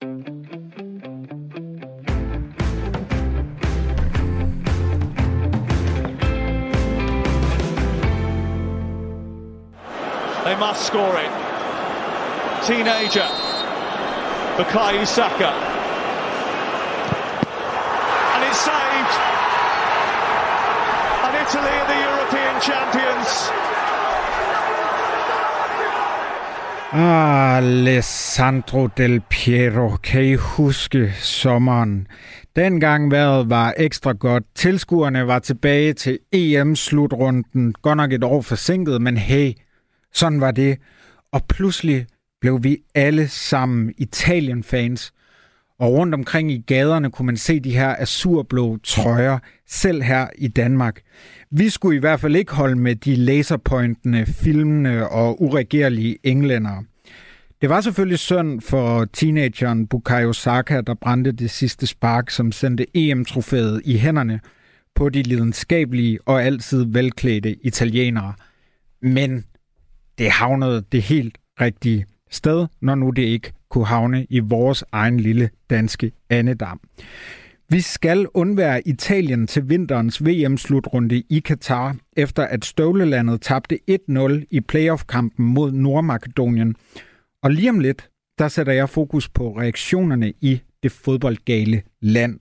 They must score it. Teenager, Bukayo Saka. And it's saved. And Italy are the European champions. Alessandro Del Piero, kan I huske sommeren? Dengang vejret var ekstra godt. Tilskuerne var tilbage til EM-slutrunden. Godt nok et år forsinket, men hey, sådan var det. Og pludselig blev vi alle sammen Italien-fans. Og rundt omkring i gaderne kunne man se de her azurblå trøjer, selv her i Danmark. Vi skulle i hvert fald ikke holde med de laserpointende, filmende og uregerlige englændere. Det var selvfølgelig synd for teenageren Bukayo Saka, der brændte det sidste spark, som sendte EM-trofæet i hænderne på de lidenskabelige og altid velklædte italienere. Men det havnede det helt rigtige sted, når nu det ikke kunne havne i vores egen lille danske andedam. Vi skal undvære Italien til vinterens VM-slutrunde i Katar, efter at Støvlelandet tabte 1-0 i playoff-kampen mod Nordmakedonien. Og lige om lidt, der sætter jeg fokus på reaktionerne i det fodboldgale land.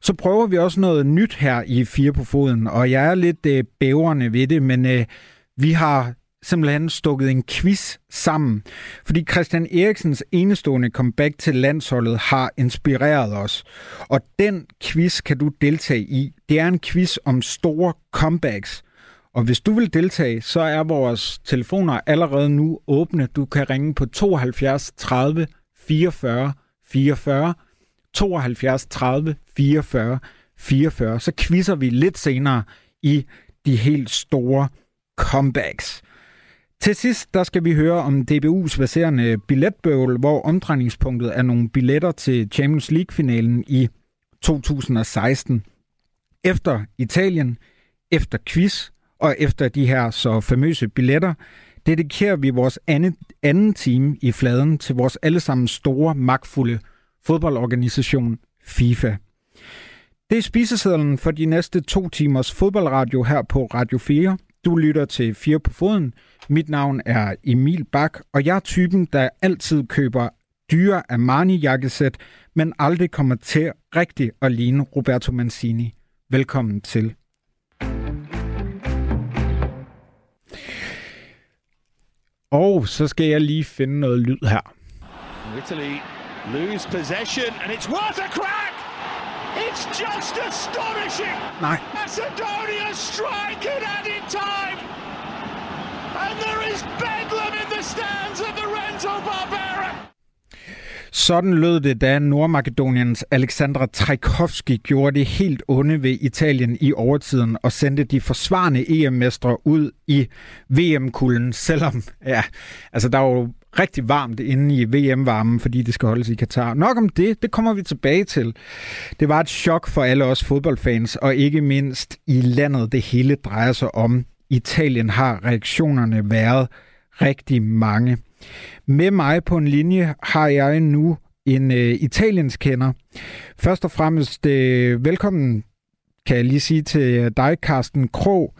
Så prøver vi også noget nyt her i Fire på Foden, og jeg er lidt øh, bævrende ved det, men øh, vi har simpelthen stukket en quiz sammen, fordi Christian Eriksens enestående comeback til landsholdet har inspireret os. Og den quiz kan du deltage i. Det er en quiz om store comebacks. Og hvis du vil deltage, så er vores telefoner allerede nu åbne. Du kan ringe på 72 30 44 44, 72 30 44 44. Så quizzer vi lidt senere i de helt store comebacks. Til sidst der skal vi høre om DBU's baserende billetbøvl, hvor omdrejningspunktet er nogle billetter til Champions League-finalen i 2016. Efter Italien, efter quiz og efter de her så famøse billetter, dedikerer vi vores anden, anden time i fladen til vores allesammen store, magtfulde fodboldorganisation FIFA. Det er spisesedlen for de næste to timers fodboldradio her på Radio 4. Du lytter til Fire på foden. Mit navn er Emil Bak, og jeg er typen, der altid køber dyre Armani-jakkesæt, men aldrig kommer til rigtig at ligne Roberto Mancini. Velkommen til. Og så skal jeg lige finde noget lyd her. Italy lose possession, and it's what a crack! It's just astonishing! Nej, Macedonia strike in added time! And there is bedlam in the stands at the Renzo Barbera! Sådan lød det, da Nordmakedoniens Alexandra Trajkovski gjorde det helt onde ved Italien i overtiden og sendte de forsvarende EM-mestre ud i VM-kulden, selvom ja, altså der er jo rigtig varmt inde i VM-varmen, fordi det skal holdes i Katar. Nok om det, det kommer vi tilbage til. Det var et chok for alle os fodboldfans, og ikke mindst i landet det hele drejer sig om. Italien har reaktionerne været rigtig mange. Med mig på en linje har jeg nu en øh, italiensk kender. Først og fremmest øh, velkommen, kan jeg lige sige til dig, Carsten Krog.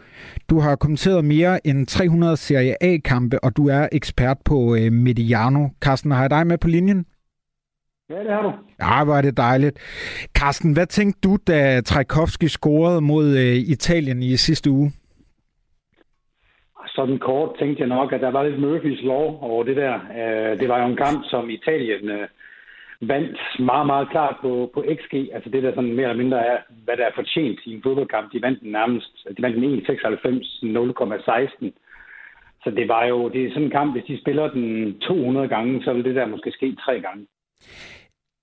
Du har kommenteret mere end 300 Serie A-kampe, og du er ekspert på øh, Mediano. Carsten, har jeg dig med på linjen? Ja, det har du. Ja, hvor er det dejligt. Carsten, hvad tænkte du, da Trajkovski scorede mod øh, Italien i sidste uge? Sådan kort tænkte jeg nok, at der var lidt Murphys lov over det der. Øh, Det var jo en kamp, som Italien øh, vandt meget, meget klart på, på XG. Altså det, der sådan mere eller mindre er, hvad der er fortjent i en fodboldkamp. De vandt den nærmest, de vandt den 1,96, 0,16. Så det var jo, det er sådan en kamp, hvis de spiller den 200 gange, så vil det der måske ske tre gange.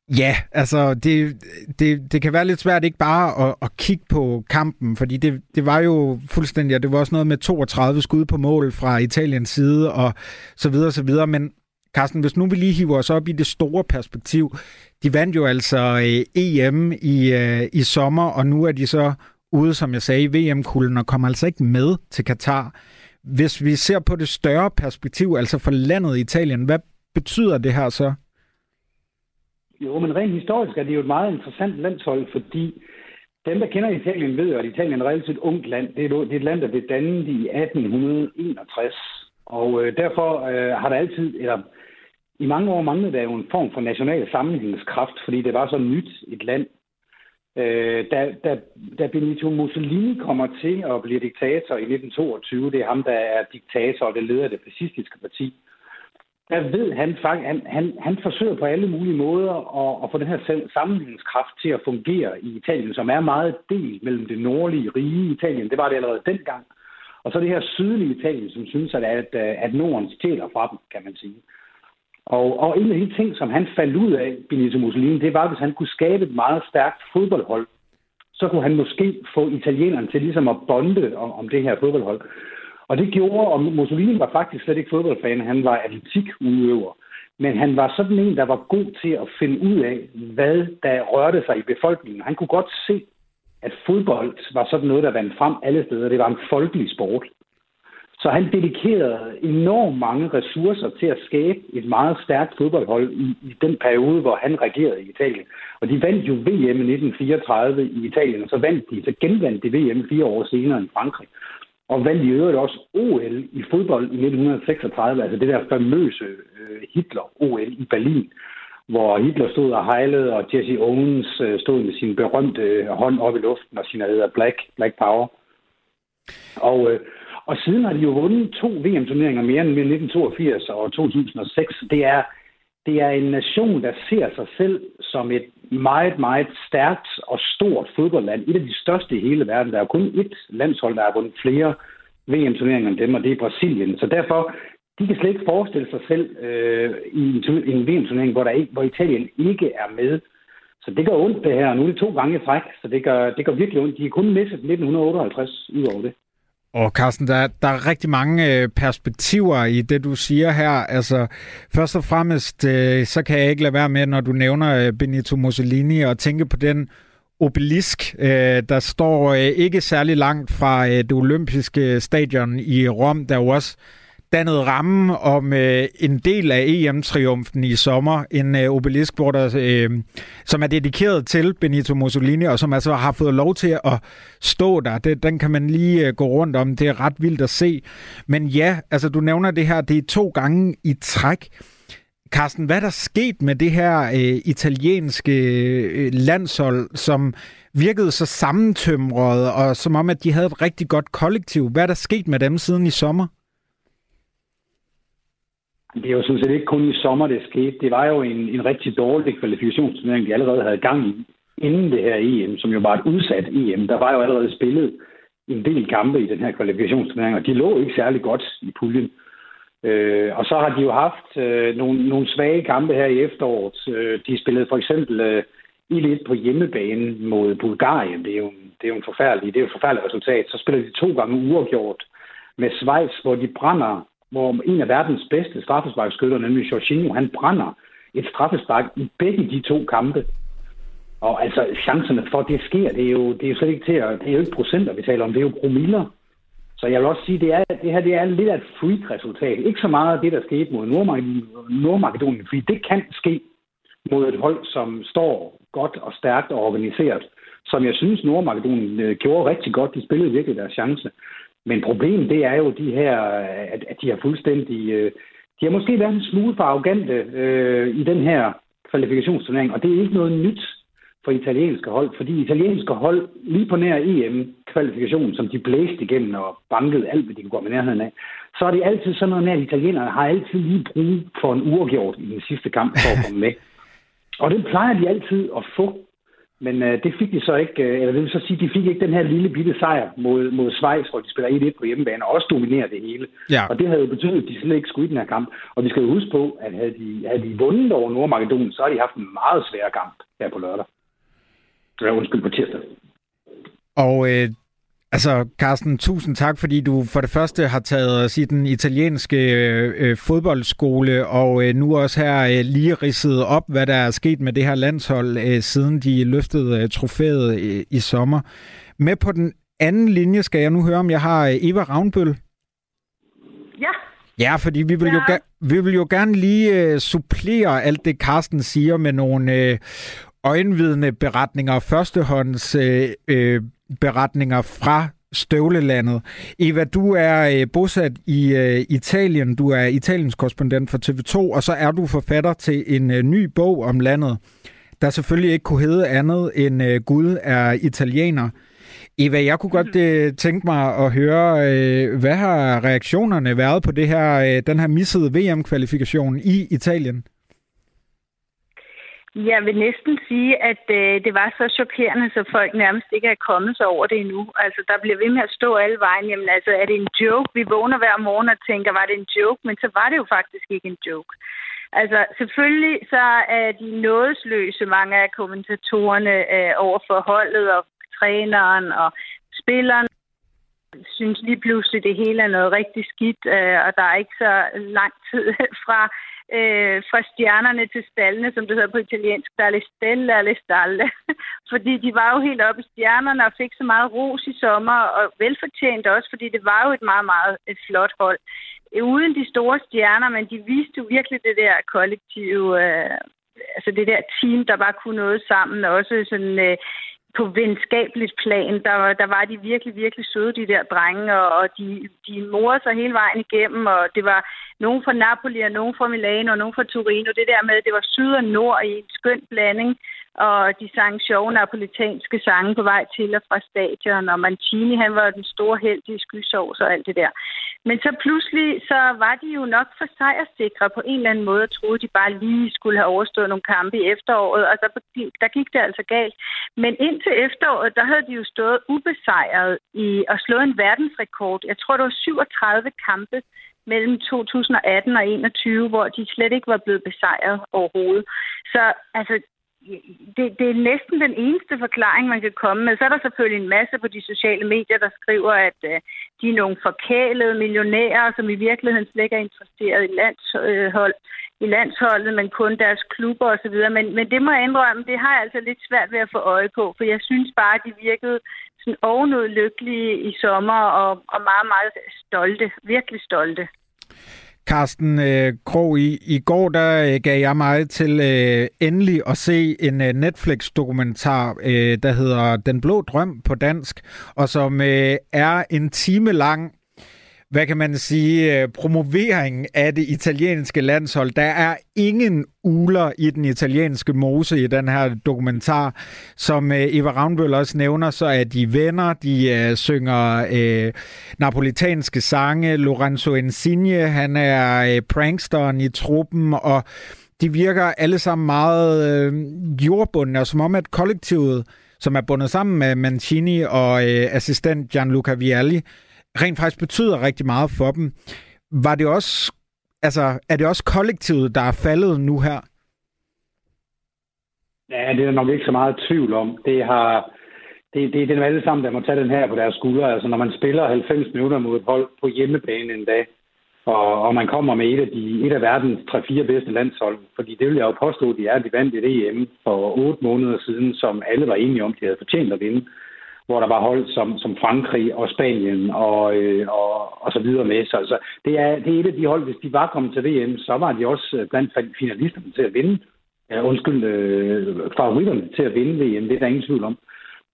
Ja, altså det, det, det kan være lidt svært ikke bare at, at kigge på kampen, fordi det, det var jo fuldstændig, og det var også noget med 32 skud på mål fra Italiens side og så videre og så videre, men Carsten, hvis nu vi lige hiver os op i det store perspektiv, de vandt jo altså øh, EM i, øh, i sommer, og nu er de så ude, som jeg sagde, i VM-kulden og kommer altså ikke med til Katar. Hvis vi ser på det større perspektiv, altså for landet Italien, hvad betyder det her så? Jo, men rent historisk er det jo et meget interessant landshold, fordi dem, der kender Italien, ved jo, at Italien er et relativt ungt land. Det er, et, det er et land, der blev dannet i 1861. Og øh, derfor øh, har der altid, eller i mange år manglede der jo en form for national sammenhængskraft, fordi det var så nyt et land. Øh, da, da, da Benito Mussolini kommer til at blive diktator i 1922, det er ham, der er diktator og det leder det fascistiske parti, der ved han faktisk, han, han, han forsøger på alle mulige måder at, at få den her sammenhængskraft til at fungere i Italien, som er meget delt mellem det nordlige rige Italien, det var det allerede dengang, og så det her sydlige Italien, som synes, at, at, øh, at Norden stjæler fra dem, kan man sige. Og, og en af de ting, som han faldt ud af, Benito Mussolini, det var, at hvis han kunne skabe et meget stærkt fodboldhold, så kunne han måske få italienerne til ligesom at bonde om, om det her fodboldhold. Og det gjorde, og Mussolini var faktisk slet ikke fodboldfan, han var atletikudøver. Men han var sådan en, der var god til at finde ud af, hvad der rørte sig i befolkningen. Han kunne godt se, at fodbold var sådan noget, der vandt frem alle steder. Det var en folkelig sport. Så han dedikerede enormt mange ressourcer til at skabe et meget stærkt fodboldhold i, i den periode, hvor han regerede i Italien. Og de vandt jo VM i 1934 i Italien, og så vandt de, så genvandt de VM fire år senere i Frankrig. Og vandt i øvrigt også OL i fodbold i 1936, altså det der famøse øh, Hitler-OL i Berlin, hvor Hitler stod og hejlede, og Jesse Owens øh, stod med sin berømte hånd op i luften og signalerede Black, Black Power. Og, øh, og siden har de jo vundet to VM-turneringer mere end 1982 og 2006. Det er, det er en nation, der ser sig selv som et meget, meget stærkt og stort fodboldland. Et af de største i hele verden. Der er kun ét landshold, der har vundet flere VM-turneringer end dem, og det er Brasilien. Så derfor, de kan slet ikke forestille sig selv øh, i en, en VM-turnering, hvor, der ikke, hvor Italien ikke er med. Så det gør ondt det her. Nu er det to gange træk, så det gør, det gør virkelig ondt. De er kun misset 1958 ud over det. Og Carsten, der, der er rigtig mange øh, perspektiver i det, du siger her. Altså, først og fremmest, øh, så kan jeg ikke lade være med, når du nævner øh, Benito Mussolini, og tænke på den obelisk, øh, der står øh, ikke særlig langt fra øh, det olympiske stadion i Rom, der jo også dannet ramme om øh, en del af EM-triumfen i sommer. En øh, obelisk, hvor der, øh, som er dedikeret til Benito Mussolini, og som altså har fået lov til at stå der. Det, den kan man lige øh, gå rundt om. Det er ret vildt at se. Men ja, altså du nævner det her, det er to gange i træk. Carsten, hvad er der sket med det her øh, italienske øh, landshold, som virkede så sammentømret, og som om, at de havde et rigtig godt kollektiv? Hvad er der sket med dem siden i sommer? Det er jo sådan set ikke kun i sommer, det skete. Det var jo en, en rigtig dårlig kvalifikationsturnering, de allerede havde gang i inden det her EM, som jo var et udsat EM. Der var jo allerede spillet en del kampe i den her kvalifikationsturnering, og de lå ikke særlig godt i puljen. Øh, og så har de jo haft øh, nogle, nogle svage kampe her i efteråret. Øh, de spillede for eksempel øh, i lidt på hjemmebane mod Bulgarien. Det er jo, det er jo en forfærdelig, det er jo et forfærdeligt resultat. Så spiller de to gange uafgjort med Schweiz, hvor de brænder hvor en af verdens bedste straffesparkskytter, nemlig Jorginho, han brænder et straffespark i begge de to kampe. Og altså, chancerne for, at det sker, det er jo, det er jo slet ikke til at, det er jo ikke procenter, vi taler om, det er jo promiller. Så jeg vil også sige, det, er, det her det er lidt af et freak-resultat. Ikke så meget af det, der skete mod Nordmakedonien, fordi det kan ske mod et hold, som står godt og stærkt og organiseret, som jeg synes, Nordmakedonien øh, gjorde rigtig godt. De spillede virkelig deres chance. Men problemet, det er jo de her, at, at de har fuldstændig... Øh, de har måske været en smule for arrogante øh, i den her kvalifikationsturnering, og det er ikke noget nyt for italienske hold, fordi italienske hold lige på nær EM-kvalifikationen, som de blæste igennem og bankede alt, hvad de kunne gå med nærheden af, så er det altid sådan noget med, at italienerne har altid lige brug for en uafgjort i den sidste kamp for at komme med. Og det plejer de altid at få. Men øh, det fik de så ikke, øh, eller det vil så sige, de fik ikke den her lille bitte sejr mod, mod Schweiz, hvor de spiller 1-1 på hjemmebane, og også dominerer det hele. Ja. Og det havde jo betydet, at de slet ikke skulle i den her kamp. Og vi skal jo huske på, at havde de, havde de vundet over Nordmakedonien, så har de haft en meget svær kamp her på lørdag. Ja, undskyld, på tirsdag. Og øh, Altså, Carsten, tusind tak, fordi du for det første har taget os i den italienske øh, fodboldskole, og øh, nu også her øh, lige ridset op, hvad der er sket med det her landshold, øh, siden de løftede øh, trofæet øh, i sommer. Med på den anden linje skal jeg nu høre, om jeg har øh, Eva Ravnbøl. Ja. Ja, fordi vi vil, ja. Jo, vi vil jo gerne lige uh, supplere alt det, Carsten siger med nogle uh, øjenvidende beretninger, førstehånds uh, uh, beretninger fra støvlelandet. Eva, du er uh, bosat i uh, Italien. Du er Italiens korrespondent for TV2, og så er du forfatter til en uh, ny bog om landet, der selvfølgelig ikke kunne hedde andet end uh, Gud er italiener. Eva, jeg kunne godt mm. tænke mig at høre, øh, hvad har reaktionerne været på det her, øh, den her missede VM-kvalifikation i Italien? Jeg vil næsten sige, at øh, det var så chokerende, så folk nærmest ikke er kommet sig over det endnu. Altså, der bliver ved med at stå alle vejen. Jamen, altså, er det en joke? Vi vågner hver morgen og tænker, var det en joke? Men så var det jo faktisk ikke en joke. Altså, selvfølgelig så er de nådesløse, mange af kommentatorerne, øh, over for holdet og træneren og spilleren synes lige pludselig, det hele er noget rigtig skidt, øh, og der er ikke så lang tid fra, øh, fra stjernerne til stallene, som det hedder på italiensk, der er stelle eller stalle. fordi de var jo helt oppe i stjernerne og fik så meget ros i sommer, og velfortjent også, fordi det var jo et meget, meget et flot hold. Uden de store stjerner, men de viste jo virkelig det der kollektive, øh, altså det der team, der bare kunne noget sammen, også sådan... Øh, på venskabeligt plan, der, der var de virkelig, virkelig søde, de der drenge, og, og de, de morede sig hele vejen igennem, og det var nogen fra Napoli, og nogen fra Milano, og nogen fra Torino. Det der med, det var syd og nord i en skøn blanding, og de sang sjove napolitanske sange på vej til og fra stadion, og Mancini, han var den store held i skysovs og alt det der. Men så pludselig, så var de jo nok for sejrsikre på en eller anden måde, og troede, de bare lige skulle have overstået nogle kampe i efteråret, og så, der gik det altså galt. Men indtil efteråret, der havde de jo stået ubesejret i at slå en verdensrekord. Jeg tror, det var 37 kampe mellem 2018 og 2021, hvor de slet ikke var blevet besejret overhovedet. Så altså, det, det er næsten den eneste forklaring, man kan komme med. Så er der selvfølgelig en masse på de sociale medier, der skriver, at øh, de er nogle forkælede millionærer, som i virkeligheden slet ikke er interesseret i landshold, i landsholdet, men kun deres klubber osv. Men, men det må jeg indrømme, det har jeg altså lidt svært ved at få øje på, for jeg synes bare, at de virkede sådan ovenud lykkelige i sommer og, og meget, meget stolte, virkelig stolte. Carsten øh, Krog, i, i går der øh, gav jeg mig til øh, endelig at se en øh, Netflix-dokumentar, øh, der hedder Den Blå Drøm på dansk, og som øh, er en time lang hvad kan man sige, øh, promovering af det italienske landshold. Der er ingen uler i den italienske mose i den her dokumentar. Som øh, Eva Ravnbøl også nævner, så er de venner, de uh, synger uh, napolitanske sange. Lorenzo Insigne, han er uh, pranksteren i truppen, og de virker alle sammen meget øh, jordbundne, og som om at kollektivet, som er bundet sammen med Mancini og øh, assistent Gianluca Vialli, rent faktisk betyder rigtig meget for dem. Var det også, altså, er det også kollektivet, der er faldet nu her? Ja, det er nok ikke så meget tvivl om. Det har, det, det er dem alle sammen, der må tage den her på deres skuldre. Altså, når man spiller 90 minutter mod et hold på hjemmebane en dag, og, og man kommer med et af, de, et af verdens 3-4 bedste landshold, fordi det vil jeg jo påstå, at de er, de vandt et EM for 8 måneder siden, som alle var enige om, de havde fortjent at vinde hvor der var hold som, som Frankrig og Spanien og, øh, og, og så videre med. Så altså, det, er, det er et af de hold, hvis de var kommet til VM, så var de også øh, blandt finalisterne til at vinde. Ja, undskyld, øh, favoritterne til at vinde VM, det er der ingen tvivl om.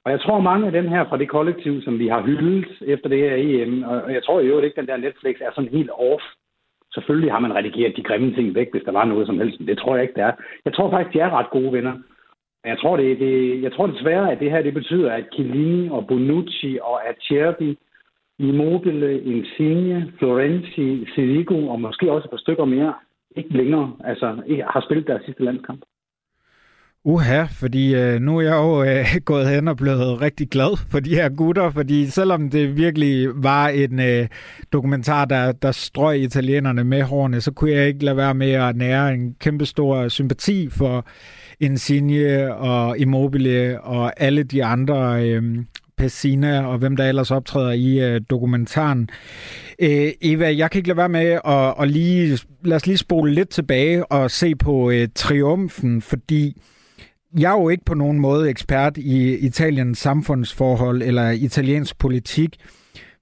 Og jeg tror, mange af dem her fra det kollektiv, som vi har hyldet efter det her EM, og jeg tror jo ikke, at den der Netflix er sådan helt off. Selvfølgelig har man redigeret de grimme ting væk, hvis der var noget som helst. Det tror jeg ikke, det er. Jeg tror faktisk, de er ret gode venner. Jeg tror, det, det, jeg tror desværre, at det her det betyder, at Chiellini og Bonucci og Acerbi, Immobile, Insigne, Florenzi, Sirigu og måske også et par stykker mere, ikke længere altså, ikke har spillet deres sidste landskamp. Uha, fordi øh, nu er jeg jo øh, gået hen og blevet rigtig glad for de her gutter, fordi selvom det virkelig var en øh, dokumentar, der, der strøg italienerne med hårene, så kunne jeg ikke lade være med at nære en kæmpe stor sympati for Insigne og Immobile og alle de andre øh, Pessina og hvem der ellers optræder i øh, dokumentaren. Øh, Eva, jeg kan ikke lade være med at, at lige, lad os lige spole lidt tilbage og se på øh, triumfen, fordi jeg er jo ikke på nogen måde ekspert i Italiens samfundsforhold eller italiensk politik,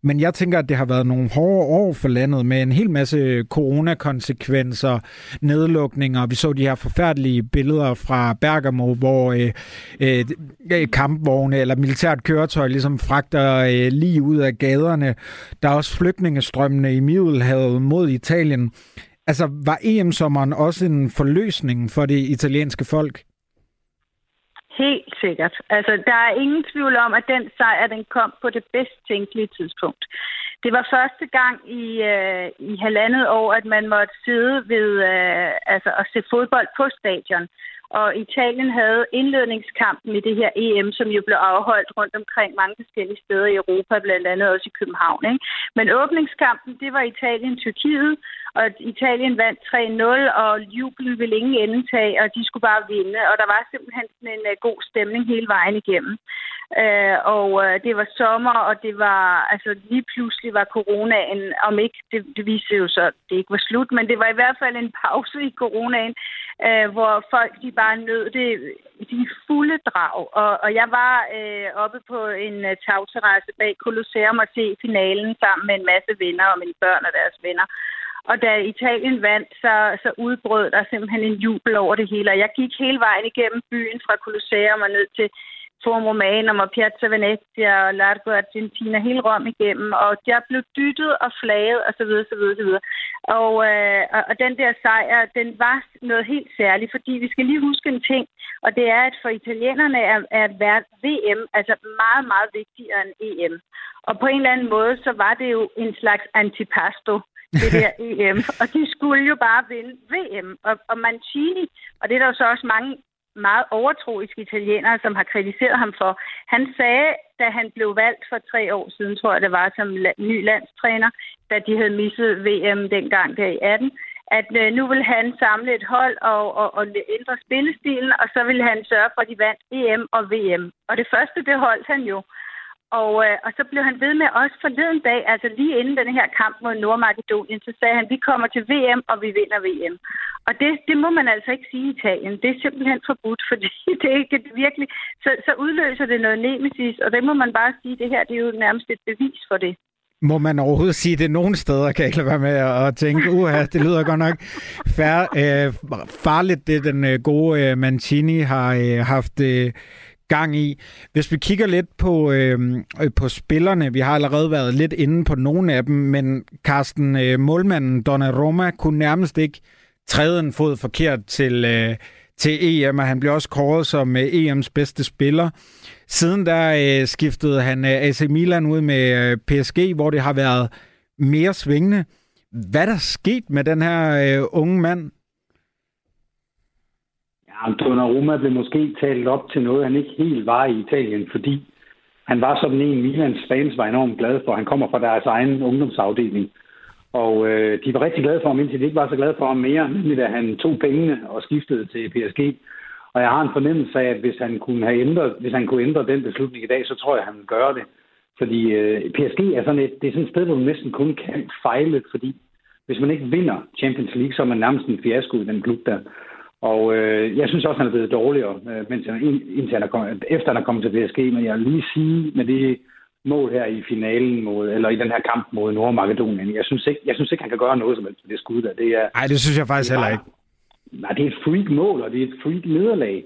men jeg tænker, at det har været nogle hårde år for landet med en hel masse coronakonsekvenser, nedlukninger. Vi så de her forfærdelige billeder fra Bergamo, hvor øh, øh, øh kampvogne eller militært køretøj ligesom fragter øh, lige ud af gaderne. Der er også flygtningestrømmene i Middelhavet mod Italien. Altså, var EM-sommeren også en forløsning for det italienske folk? Helt sikkert. Altså, der er ingen tvivl om, at den sejr, den kom på det bedst tænkelige tidspunkt. Det var første gang i, øh, i halvandet år, at man måtte sidde ved øh, altså, at se fodbold på stadion. Og Italien havde indledningskampen i det her EM, som jo blev afholdt rundt omkring mange forskellige steder i Europa, blandt andet også i København. Ikke? Men åbningskampen, det var Italien-Tyrkiet, og Italien vandt 3-0, og jublen ville ingen ende tage, og de skulle bare vinde. Og der var simpelthen sådan en uh, god stemning hele vejen igennem. Øh, og øh, det var sommer, og det var, altså lige pludselig var coronaen, om ikke, det, det viste jo så, det ikke var slut, men det var i hvert fald en pause i coronaen, øh, hvor folk de bare nød det de fulde drag. Og, og jeg var øh, oppe på en uh, tagterrasse bag Colosseum og se finalen sammen med en masse venner og mine børn og deres venner. Og da Italien vandt, så, så udbrød der simpelthen en jubel over det hele. Og jeg gik hele vejen igennem byen fra Colosseum og ned til Forum Romanum og Piazza Venezia og Largo Argentina, hele Rom igennem. Og jeg blev dyttet og flaget osv. osv., osv. Og, øh, og den der sejr, den var noget helt særligt, fordi vi skal lige huske en ting, og det er, at for italienerne er, er VM altså meget, meget vigtigere end EM. Og på en eller anden måde, så var det jo en slags antipasto det der EM. Og de skulle jo bare vinde VM. Og, og Mancini, og det er der jo så også mange meget overtroiske italienere, som har kritiseret ham for. Han sagde, da han blev valgt for tre år siden, tror jeg det var, som ny landstræner, da de havde misset VM dengang der i 18, at øh, nu vil han samle et hold og, og, og ændre spillestilen, og så vil han sørge for, at de vandt EM og VM. Og det første, det holdt han jo. Og, øh, og så blev han ved med os forleden dag, altså lige inden den her kamp mod Nordmakedonien, så sagde han, vi kommer til VM, og vi vinder VM. Og det, det må man altså ikke sige i Italien. Det er simpelthen forbudt, fordi det er ikke virkelig... Så, så udløser det noget nemesis, og det må man bare sige, det her det er jo nærmest et bevis for det. Må man overhovedet sige det nogen steder, kan jeg ikke lade være med at tænke, uha, det lyder godt nok fær, øh, farligt, det den øh, gode øh, Mancini har øh, haft... Øh, gang i. Hvis vi kigger lidt på, øhm, øh, på spillerne, vi har allerede været lidt inde på nogle af dem, men Carsten, øh, målmanden Donnarumma, kunne nærmest ikke træde en fod forkert til, øh, til EM, og han blev også kåret som øh, EM's bedste spiller. Siden der øh, skiftede han øh, AC Milan ud med øh, PSG, hvor det har været mere svingende. Hvad der sket med den her øh, unge mand? Donnarumma blev måske talt op til noget, han ikke helt var i Italien, fordi han var sådan en, Milans fans var enormt glade for. Han kommer fra deres egen ungdomsafdeling. Og øh, de var rigtig glade for ham, indtil de ikke var så glade for ham mere, nemlig da han tog pengene og skiftede til PSG. Og jeg har en fornemmelse af, at hvis han kunne, have ændret, hvis han kunne ændre den beslutning i dag, så tror jeg, at han ville gøre det. Fordi øh, PSG er sådan et, det er sådan et sted, hvor man næsten kun kan fejle, fordi hvis man ikke vinder Champions League, så er man nærmest en fiasko i den klub der. Og øh, jeg synes også, han er blevet dårligere, øh, mens han, indtil han er kommet, efter han er kommet til PSG. Men jeg vil lige sige med det mål her i finalen mod, eller i den her kamp mod Nordmakedonien, jeg synes ikke, jeg synes ikke han kan gøre noget som helst med det skud der. Det er, Nej, det synes jeg faktisk heller ikke. Nej, det er et freak mål, og det er et freak nederlag.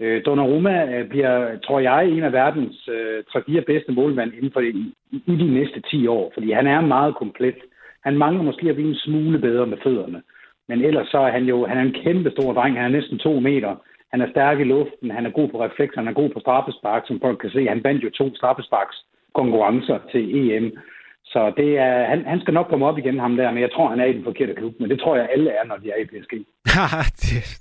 Øh, Donnarumma øh, bliver, tror jeg, en af verdens øh, 3-4 bedste målmænd inden for i, i de næste 10 år, fordi han er meget komplet. Han mangler måske at blive en smule bedre med fødderne. Men ellers så er han jo han er en kæmpe stor dreng. Han er næsten to meter. Han er stærk i luften. Han er god på reflekser. Han er god på straffespark, som folk kan se. Han vandt jo to straffesparks konkurrencer til EM. Så det er, han, han skal nok komme op igen, ham der, men jeg tror, han er i den forkerte klub. Men det tror jeg, alle er, når de er i PSG. det,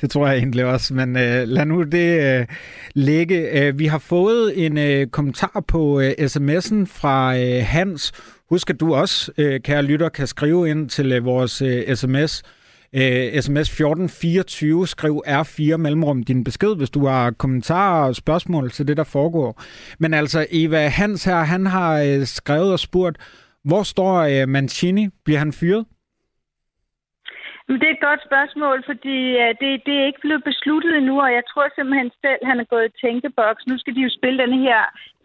det tror jeg egentlig også, men øh, lad nu det øh, ligge. Øh, vi har fået en øh, kommentar på øh, sms'en fra øh, Hans. Husk, at du også, øh, kære lytter, kan skrive ind til øh, vores øh, sms. Øh, sms 1424, skriv R4 mellemrum din besked, hvis du har kommentarer og spørgsmål til det, der foregår. Men altså, Eva Hans her, han har øh, skrevet og spurgt, hvor står øh, Mancini? Bliver han fyret? Det er et godt spørgsmål, fordi uh, det, det er ikke blevet besluttet endnu, og jeg tror simpelthen selv, han er gået i tænkeboks. Nu skal de jo spille den her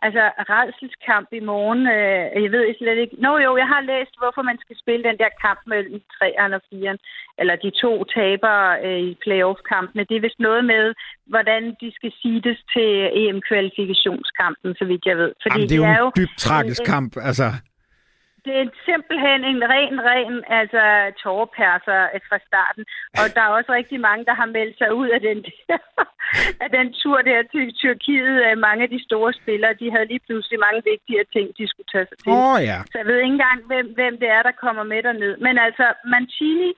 altså, redselskamp i morgen. Uh, jeg ved slet ikke. Nå jo, jeg har læst, hvorfor man skal spille den der kamp mellem 3'eren og 4'eren, eller de to tabere uh, i playoff-kampene. Det er vist noget med, hvordan de skal sides til EM-kvalifikationskampen, så vidt jeg ved. Fordi Jamen, det er jo en dybt tragisk kamp, altså det er simpelthen en ren, ren altså, tårperser fra starten. Og der er også rigtig mange, der har meldt sig ud af den, der, af den tur der til Tyrkiet. Mange af de store spillere, de havde lige pludselig mange vigtige ting, de skulle tage sig til. Oh, ja. Så jeg ved ikke engang, hvem, hvem det er, der kommer med derned. Men altså, Mancini,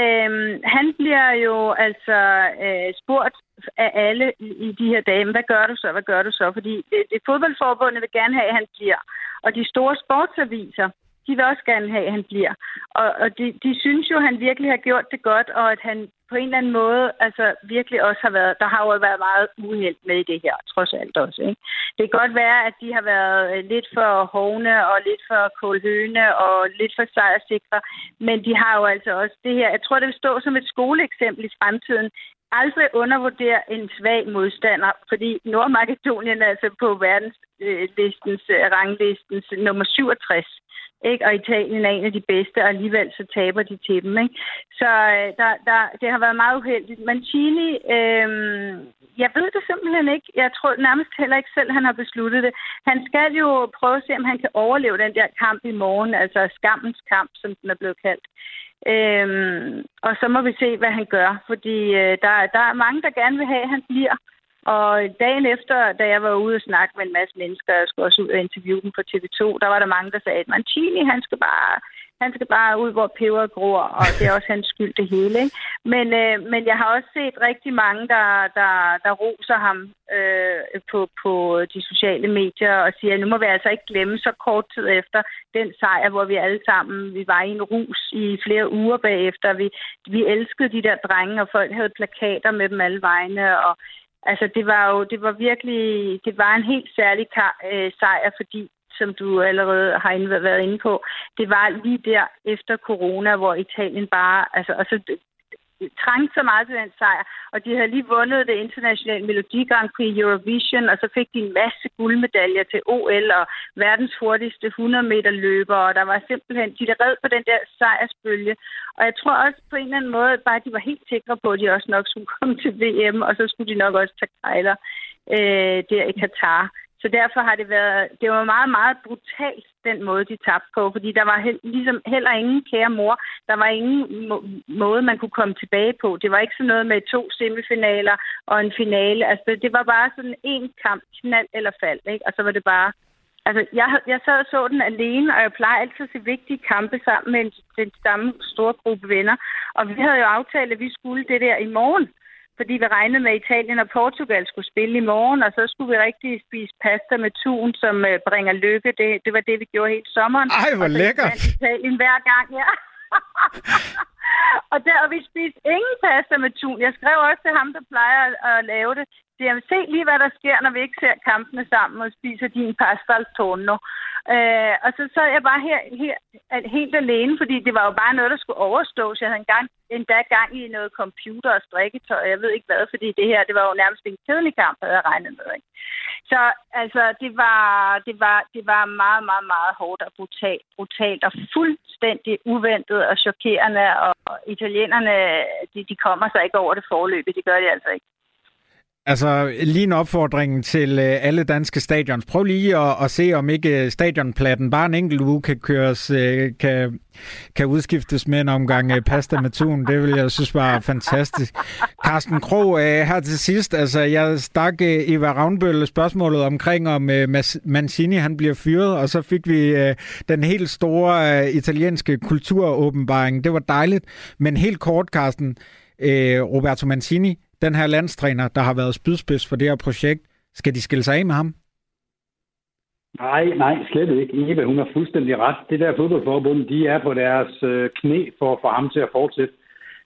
Øhm, han bliver jo altså øh, spurgt af alle i, i de her dage, hvad gør du så, hvad gør du så? Fordi det, det fodboldforbundet vil gerne have, at han bliver. Og de store sportsaviser, de vil også gerne have, at han bliver. Og, og de, de synes jo, at han virkelig har gjort det godt, og at han på en eller anden måde altså virkelig også har været, der har jo været meget uheld med i det her, trods alt også. Ikke? Det kan godt være, at de har været øh, lidt for hovne og lidt for kålhøne og lidt for sejrsikre, men de har jo altså også det her, jeg tror, det vil stå som et skoleeksempel i fremtiden, aldrig undervurdere en svag modstander, fordi Nordmakedonien er altså på verdenslistens, øh, ranglistens nummer 67. Ikke? Og Italien er en af de bedste, og alligevel så taber de til dem. Ikke? Så øh, der, der, det har været meget uheldigt. Mancini, øh, jeg ved det simpelthen ikke. Jeg tror nærmest heller ikke selv, han har besluttet det. Han skal jo prøve at se, om han kan overleve den der kamp i morgen, altså skammens kamp, som den er blevet kaldt. Øhm, og så må vi se, hvad han gør, fordi øh, der, der er mange, der gerne vil have, at han bliver. Og dagen efter, da jeg var ude og snakke med en masse mennesker, jeg skulle også ud og interviewe dem på TV2, der var der mange, der sagde, at Mancini, han skal bare, han skal bare ud, hvor peber gror, og det er også hans skyld det hele. Ikke? Men, øh, men jeg har også set rigtig mange, der, der, der roser ham øh, på, på de sociale medier og siger, at nu må vi altså ikke glemme så kort tid efter den sejr, hvor vi alle sammen, vi var i en rus i flere uger bagefter. Vi, vi elskede de der drenge, og folk havde plakater med dem alle vegne, og Altså, det var jo det var virkelig det var en helt særlig kar, øh, sejr, fordi som du allerede har været inde på, det var lige der efter corona, hvor Italien bare, altså, altså trængte så meget til den sejr, og de havde lige vundet det internationale Melodi Grand Prix Eurovision, og så fik de en masse guldmedaljer til OL og verdens hurtigste 100 meter løber, og der var simpelthen, de der red på den der sejrsbølge. Og jeg tror også på en eller anden måde, bare de var helt sikre på, at de også nok skulle komme til VM, og så skulle de nok også tage kejler øh, der i Katar. Så derfor har det været, det var meget, meget brutalt, den måde, de tabte på, fordi der var he- ligesom heller ingen kære mor. Der var ingen må- måde, man kunne komme tilbage på. Det var ikke sådan noget med to semifinaler og en finale. Altså, det var bare sådan en kamp, knald eller fald, ikke? Og så var det bare... Altså, jeg, jeg sad og så den alene, og jeg plejer altid at se vigtige kampe sammen med en, den samme store gruppe venner. Og vi havde jo aftalt, at vi skulle det der i morgen fordi vi regnede med, at Italien og Portugal skulle spille i morgen, og så skulle vi rigtig spise pasta med tun, som uh, bringer lykke. Det, det var det, vi gjorde hele sommeren. Ej, hvor lækkert! Italien hver gang, ja. og der har vi spist ingen pasta med tun. Jeg skrev også til ham, der plejer at, at lave det. Så se lige, hvad der sker, når vi ikke ser kampene sammen og spiser din pasta al tonno. Øh, og så sad jeg bare her, her helt alene, fordi det var jo bare noget, der skulle overstås. Jeg havde engang, endda gang i noget computer og strikketøj, jeg ved ikke hvad, fordi det her, det var jo nærmest en kedelig kamp, havde jeg regnet med. Ikke? Så altså, det var, det, var, det var meget, meget, meget hårdt og brutalt, brutalt og fuldstændig uventet og chokerende, og italienerne, de, de kommer sig ikke over det forløb, det gør de altså ikke. Altså, lige en opfordring til øh, alle danske stadions. Prøv lige at, at se, om ikke øh, stadionpladen bare en enkelt uge kan køres, øh, kan, kan udskiftes med en omgang pasta med tun. Det vil jeg synes var fantastisk. Carsten Kro, her til sidst, altså, jeg stak Eva Ravnbøl spørgsmålet omkring, om Mancini han bliver fyret, og så fik vi den helt store italienske kulturåbenbaring. Det var dejligt, men helt kort, Carsten, Roberto Mancini, den her landstræner, der har været spydspids for det her projekt, skal de skille sig af med ham? Nej, nej, slet ikke. Eva, hun har fuldstændig ret. Det der fodboldforbund, de er på deres øh, knæ for at få ham til at fortsætte.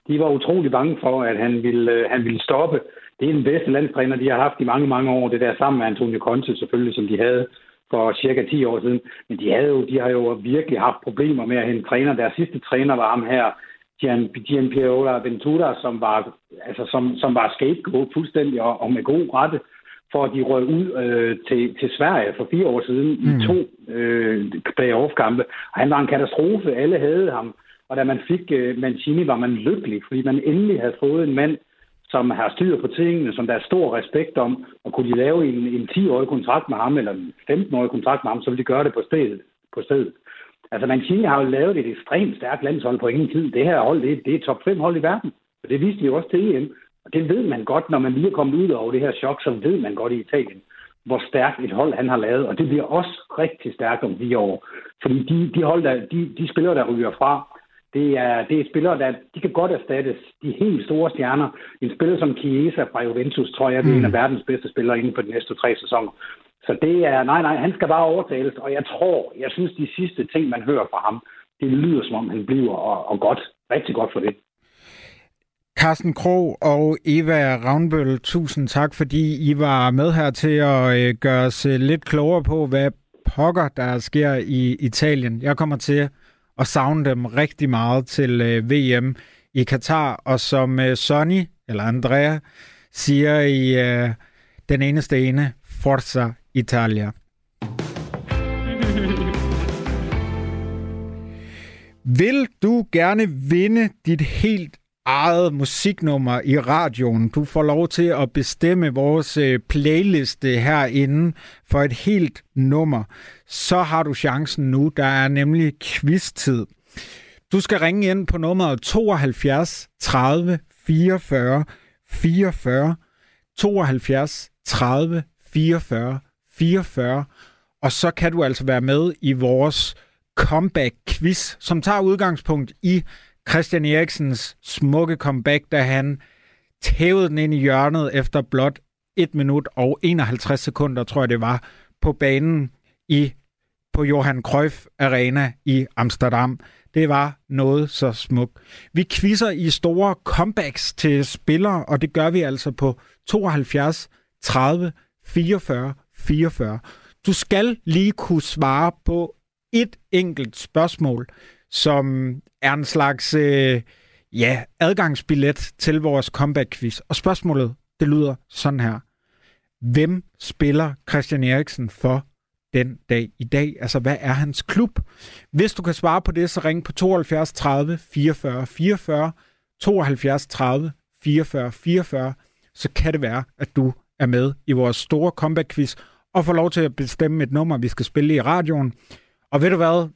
De var utrolig bange for, at han ville, øh, han ville stoppe. Det er den bedste landstræner, de har haft i mange, mange år. Det der sammen med Antonio Conte selvfølgelig, som de havde for cirka 10 år siden. Men de, havde jo, de har jo virkelig haft problemer med at hente træner. Deres sidste træner var ham her, Gian, Gian Piero Ventura, som var, altså, som, som var scapegoat fuldstændig og, og med god rette for at de røg ud øh, til, til Sverige for fire år siden mm. i to øh, playoff-kampe. Og han var en katastrofe. Alle havde ham. Og da man fik øh, Mancini, var man lykkelig, fordi man endelig havde fået en mand, som har styr på tingene, som der er stor respekt om, og kunne de lave en, en 10-årig kontrakt med ham, eller en 15-årig kontrakt med ham, så ville de gøre det på stedet. På stedet. Altså Mancini har jo lavet et ekstremt stærkt landshold på ingen tid. Det her hold, det, det er top 5 hold i verden. Og det viste de jo også til EM. Og det ved man godt, når man lige er kommet ud over det her chok, så ved man godt i Italien, hvor stærkt et hold han har lavet. Og det bliver også rigtig stærkt om de år. Fordi de, de, hold, der, de, de spillere, der ryger fra, det er, det er spillere, der de kan godt erstattes. De helt store stjerner. En spiller som Chiesa fra Juventus, tror jeg, det er en af mm. verdens bedste spillere inden for de næste tre sæsoner. Så det er, nej, nej, han skal bare overtales. Og jeg tror, jeg synes, de sidste ting, man hører fra ham, det lyder som om, han bliver og, og godt. Rigtig godt for det. Carsten Krog og Eva Ravnbøl, tusind tak, fordi I var med her til at øh, gøre os øh, lidt klogere på, hvad pokker der sker i Italien. Jeg kommer til at savne dem rigtig meget til øh, VM i Katar, og som Sonny, eller Andrea, siger i den eneste ene, Forza Italia. Vil du gerne vinde dit helt eget musiknummer i radioen. Du får lov til at bestemme vores øh, playliste herinde for et helt nummer. Så har du chancen nu. Der er nemlig quiz-tid. Du skal ringe ind på nummeret 72 30 44 44 72 30 44 44 og så kan du altså være med i vores comeback-quiz, som tager udgangspunkt i Christian Eriksens smukke comeback, da han tævede den ind i hjørnet efter blot 1 minut og 51 sekunder, tror jeg det var, på banen i på Johan Cruyff Arena i Amsterdam. Det var noget så smukt. Vi quizzer i store comebacks til spillere, og det gør vi altså på 72 30 44 44. Du skal lige kunne svare på et enkelt spørgsmål, som er en slags øh, ja, adgangsbillet til vores comeback-quiz. Og spørgsmålet, det lyder sådan her. Hvem spiller Christian Eriksen for den dag i dag? Altså, hvad er hans klub? Hvis du kan svare på det, så ring på 72 30 44 44, 72 30 44 44, så kan det være, at du er med i vores store comeback-quiz og får lov til at bestemme et nummer, vi skal spille i radioen. Og ved du hvad?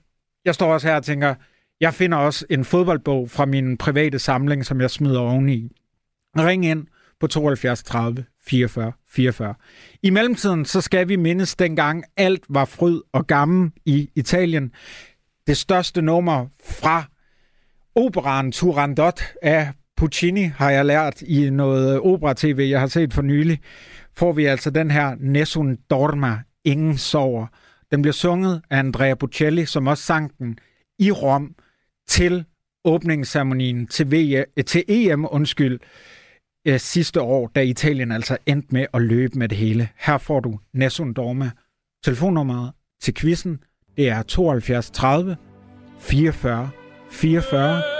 Jeg står også her og tænker, jeg finder også en fodboldbog fra min private samling, som jeg smider oveni. Ring ind på 72 30 44 44. I mellemtiden så skal vi mindes dengang alt var fryd og gammel i Italien. Det største nummer fra operan Turandot af Puccini har jeg lært i noget opera-tv, jeg har set for nylig. Får vi altså den her Nessun Dorma, Ingen sover. Den bliver sunget af Andrea Bocelli, som også sang den i Rom til åbningsceremonien til, øh, til EM, undskyld, øh, sidste år, da Italien altså endte med at løbe med det hele. Her får du Nessun Dorma. Telefonnummeret til quizzen, det er 72 30 44 44.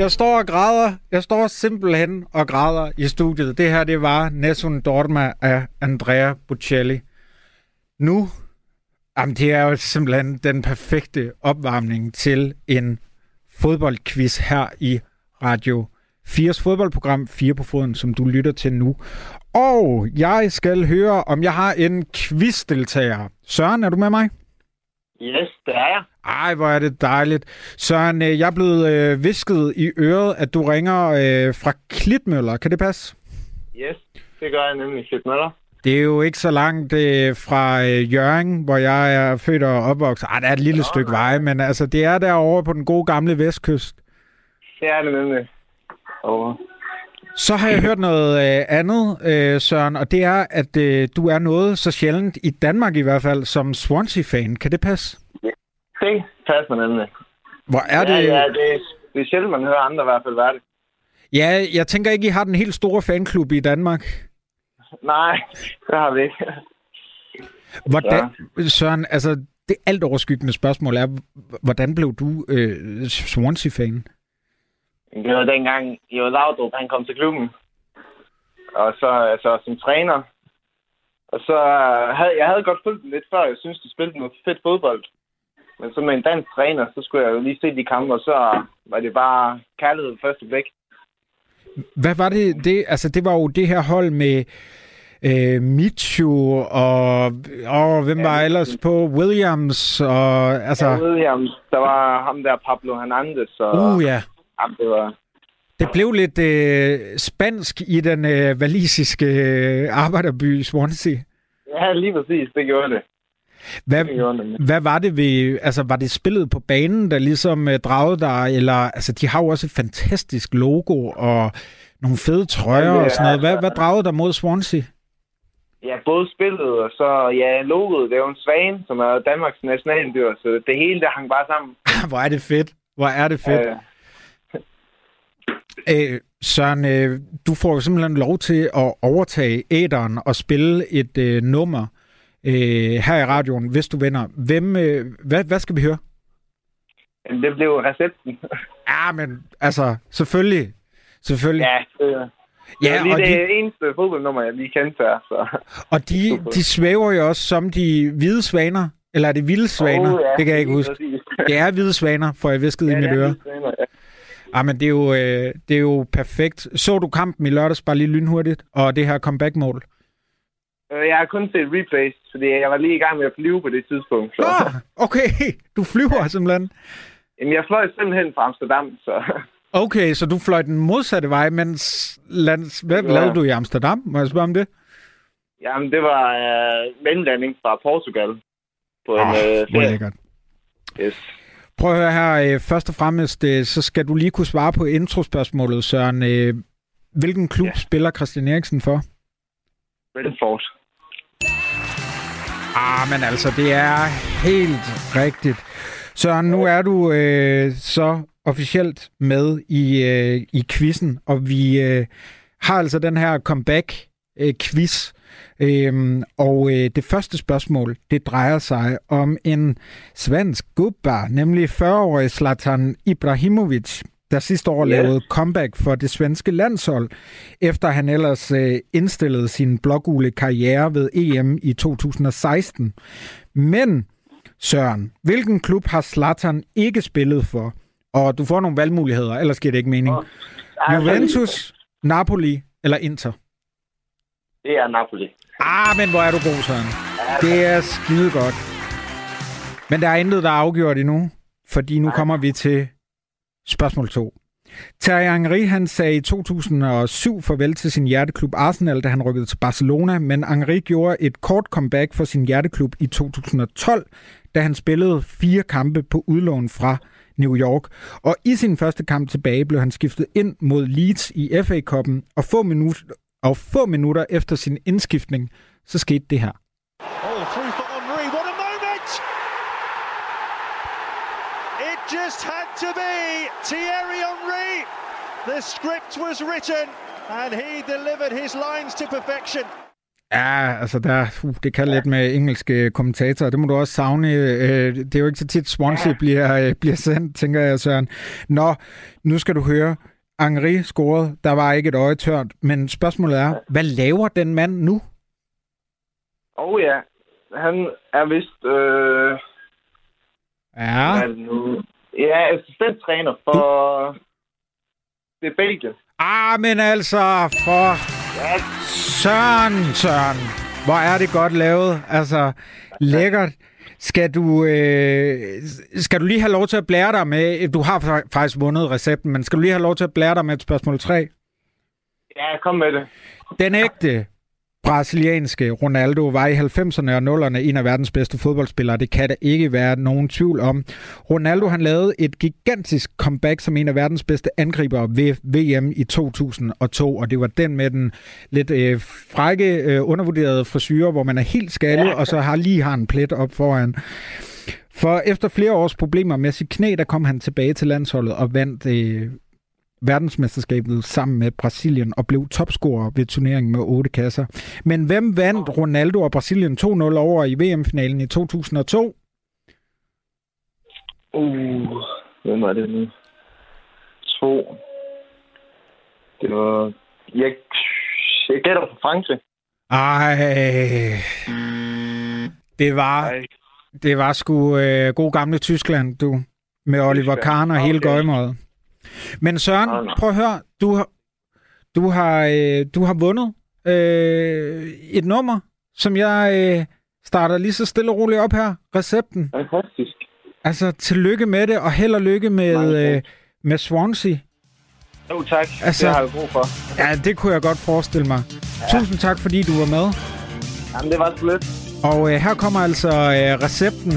Jeg står og græder. Jeg står simpelthen og græder i studiet. Det her, det var Nessun Dorma af Andrea Bocelli. Nu, jamen det er jo simpelthen den perfekte opvarmning til en fodboldquiz her i Radio 4's fodboldprogram 4 på foden, som du lytter til nu. Og jeg skal høre, om jeg har en quizdeltager. Søren, er du med mig? Yes, det er jeg. Ej, hvor er det dejligt. Søren, øh, jeg er blevet øh, visket i øret, at du ringer øh, fra Klitmøller. Kan det passe? Yes, det gør jeg nemlig, Klitmøller. Det er jo ikke så langt øh, fra øh, Jørgen, hvor jeg er født og opvokset. Ej, der er et lille Nå, stykke nej. vej, men altså, det er derovre på den gode gamle vestkyst. Det er det nemlig. Over. Så har jeg hørt noget øh, andet, øh, Søren, og det er, at øh, du er noget så sjældent, i Danmark i hvert fald, som Swansea-fan. Kan det passe? Det passer nemlig. Hvor er det... Ja, ja det, er, det er sjældent, man hører andre i hvert fald være det. Ja, jeg tænker ikke, I har den helt store fanklub i Danmark. Nej, det har vi ikke. Hvordan, ja. Søren, altså det alt overskyggende spørgsmål er, hvordan blev du øh, Swansea-fan? Det var dengang, Jo Laudrup, han kom til klubben. Og så altså, som træner. Og så havde jeg havde godt fulgt dem lidt før. Jeg synes, de spillede noget fedt fodbold. Men så med en dansk træner, så skulle jeg jo lige se de kampe, og så var det bare kærlighed første blik. Hvad var det? det? Altså, det var jo det her hold med øh, Michu og, og hvem ja, var ellers på? Williams og altså... Ja, Williams. Der var ham der, Pablo Hernandez. Og, uh, ja. Jamen, det var... Det blev lidt øh, spansk i den øh, valisiske øh, arbejderby Swansea. Ja, lige præcis. Det gjorde det. Hvad, hvad var det ved, altså var det spillet på banen, der ligesom uh, dragede dig, eller, altså de har jo også et fantastisk logo og nogle fede trøjer ja, og sådan noget. Hvad, hvad dragede dig mod Swansea? Ja, både spillet og så, ja, logoet. Det er jo en svane, som er Danmarks nationaldyr, så det hele, der hang bare sammen. Hvor er det fedt. Hvor er det fedt. Ja. Øh, Søren, øh, du får jo simpelthen lov til at overtage æderen og spille et øh, nummer øh, her i radioen, hvis du vinder. Hvem, øh, hvad, hvad skal vi høre? Det blev recepten. ja, men altså, selvfølgelig. Selvfølgelig. Ja, det, Ja, det er lige det de... eneste fodboldnummer, jeg lige kendte her. Så. Og de, de svæver jo også som de hvide svaner. Eller er det vilde svaner? Oh, ja, det kan jeg ikke huske. Det er hvide svaner, får jeg visket ja, i mit øre. Ja. Ah, men det er, jo, øh, det er jo perfekt. Så du kampen i lørdags bare lige lynhurtigt, og det her comeback-mål? Øh, jeg har kun set replays, fordi jeg var lige i gang med at flyve på det tidspunkt. Så. Ah, okay. Du flyver simpelthen? Jamen, jeg fløj simpelthen fra Amsterdam, så... Okay, så du fløj den modsatte vej, mens lands... hvad ja. lavede du i Amsterdam? Må jeg spørge om det? Jamen, det var uh, mellemlanding fra Portugal på oh, en uh, ferie. Lækkert. Yes. Prøv at høre her. Først og fremmest, så skal du lige kunne svare på introspørgsmålet, Søren. Hvilken klub ja. spiller Christian Eriksen for? Brentford. Ah, men altså, det er helt rigtigt. Så nu er du øh, så officielt med i, øh, i quizzen, og vi øh, har altså den her comeback-quiz. Øh, øhm, og øh, det første spørgsmål, det drejer sig om en svensk gubbar, nemlig 40-årig Zlatan Ibrahimovic, der sidste år yeah. lavede comeback for det svenske landshold, efter han ellers øh, indstillede sin blågule karriere ved EM i 2016. Men, Søren, hvilken klub har Zlatan ikke spillet for? Og du får nogle valgmuligheder, ellers giver det ikke mening. Oh. Juventus, Napoli eller Inter? Det er Napoli. Ah, men hvor er du god, Søren. Det er skide godt. Men der er intet, der er afgjort endnu, fordi nu kommer vi til Spørgsmål 2. Thierry Henry han sagde i 2007 farvel til sin hjerteklub Arsenal, da han rykkede til Barcelona, men Henry gjorde et kort comeback for sin hjerteklub i 2012, da han spillede fire kampe på udlån fra New York. Og i sin første kamp tilbage blev han skiftet ind mod Leeds i FA-koppen, og få, minut- og få minutter efter sin indskiftning, så skete det her. Oh, through for Henri. What a moment! It just had to be Thierry Henry. The script was written, and he delivered his lines to perfection. Ja, altså der, uh, det kan lidt med engelske kommentatorer. Det må du også savne. Øh, det er jo ikke så tit, Swansea bliver, øh, bliver sendt, tænker jeg, Søren. Nå, nu skal du høre. Henri scorede. Der var ikke et øje tørt. Men spørgsmålet er, hvad laver den mand nu? Og ja, han er vist... Øh, Ja, er nu? Ja, assistenttræner for... Det er Belgien. ah, men altså, for Ja, Søren, Søren. Hvor er det godt lavet. Altså, lækkert. Skal du, øh, skal du lige have lov til at blære dig med, du har fa- faktisk vundet recepten, men skal du lige have lov til at blære dig med et spørgsmål 3? ja kom med det. Den ægte brasilianske Ronaldo var i 90'erne og 0'erne en af verdens bedste fodboldspillere. Det kan der ikke være nogen tvivl om. Ronaldo han lavede et gigantisk comeback som en af verdens bedste angribere ved VM i 2002, og det var den med den lidt øh, frække, øh, undervurderede frisyr, hvor man er helt skaldet, og så har lige har en plet op foran. For efter flere års problemer med sit knæ, der kom han tilbage til landsholdet og vandt øh, verdensmesterskabet sammen med Brasilien og blev topscorer ved turneringen med otte kasser. Men hvem vandt Ronaldo og Brasilien 2-0 over i VM-finalen i 2002? Uh, hvem var det nu? To. Det var... Jeg, jeg gætter på Frankrig. Ej, det var, Ej. det var sgu øh, god gamle Tyskland, du. Med Oliver. Kahn og hele Okay. Men Søren, Nå, nå. prøv at høre. Du har, du har, øh, du har vundet øh, et nummer, som jeg øh, starter lige så stille og roligt op her. Recepten. Fantastisk. Altså, tillykke med det, og held og lykke med, øh, med Swansea. Jo, tak. Altså- Altså... Det har jeg brug for. Ja, det kunne jeg godt forestille mig. Ja. Tusind tak, fordi du var med. Jamen, det var så lidt. Og øh, her kommer altså øh, recepten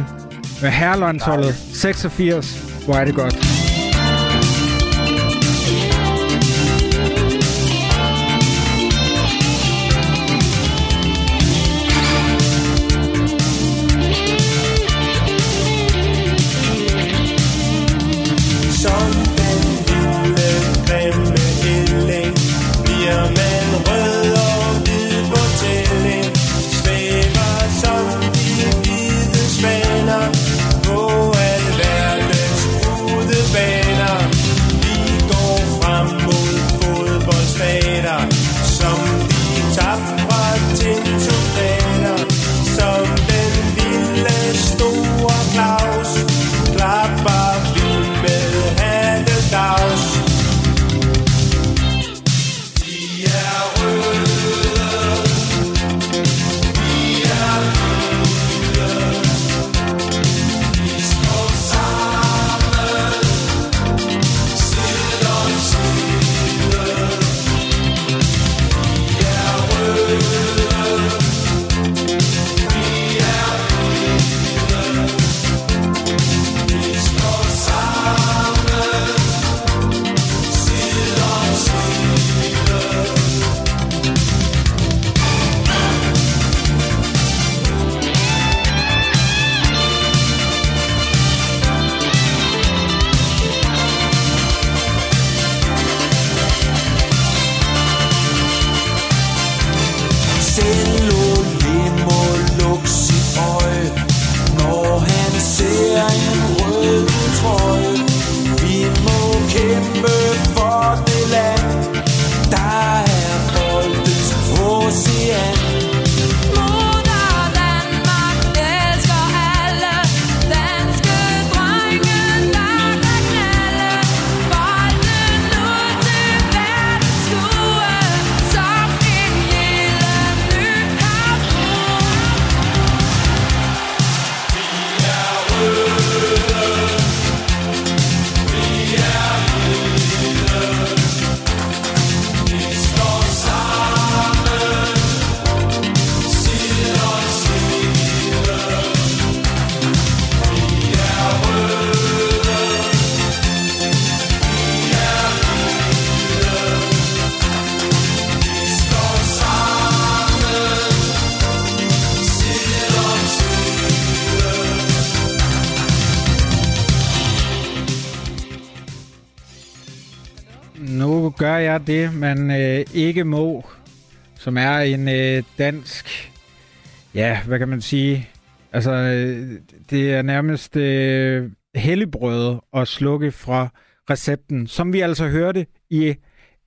med herrelandsholdet 86. Hvor er det godt. Gør jeg det, man øh, ikke må, som er en øh, dansk, ja, hvad kan man sige, altså øh, det er nærmest øh, helligbrød at slukke fra recepten, som vi altså hørte i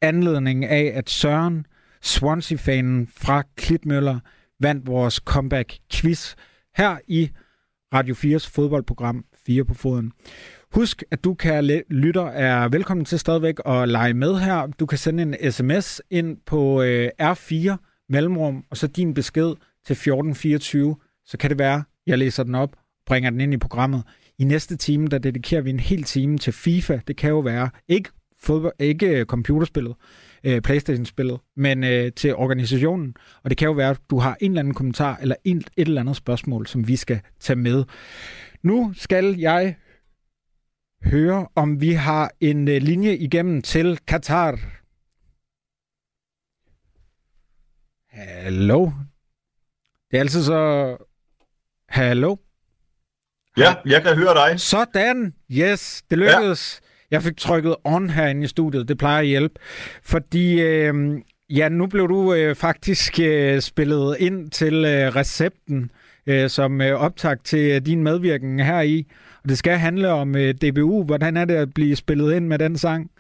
anledning af, at Søren, Swansea-fanen fra Klitmøller, vandt vores comeback-quiz her i Radio 4's fodboldprogram 4 på foden. Husk, at du kan lytter er velkommen til stadigvæk at lege med her. Du kan sende en sms ind på øh, R4 mellemrum, og så din besked til 1424. Så kan det være, jeg læser den op, bringer den ind i programmet. I næste time, der dedikerer vi en hel time til FIFA. Det kan jo være ikke, fodbold, ikke øh, computerspillet, øh, Playstation-spillet, men øh, til organisationen. Og det kan jo være, at du har en eller anden kommentar eller en, et eller andet spørgsmål, som vi skal tage med. Nu skal jeg høre, om vi har en øh, linje igennem til Katar. Hallo? Det er altså så... Hallo? Ja, jeg kan høre dig. Sådan, yes, det lykkedes. Ja. Jeg fik trykket on herinde i studiet, det plejer at hjælpe. Fordi, øh, ja, nu blev du øh, faktisk øh, spillet ind til øh, recepten øh, som øh, optag til din medvirken her i. Det skal handle om øh, DBU. Hvordan er det at blive spillet ind med den sang?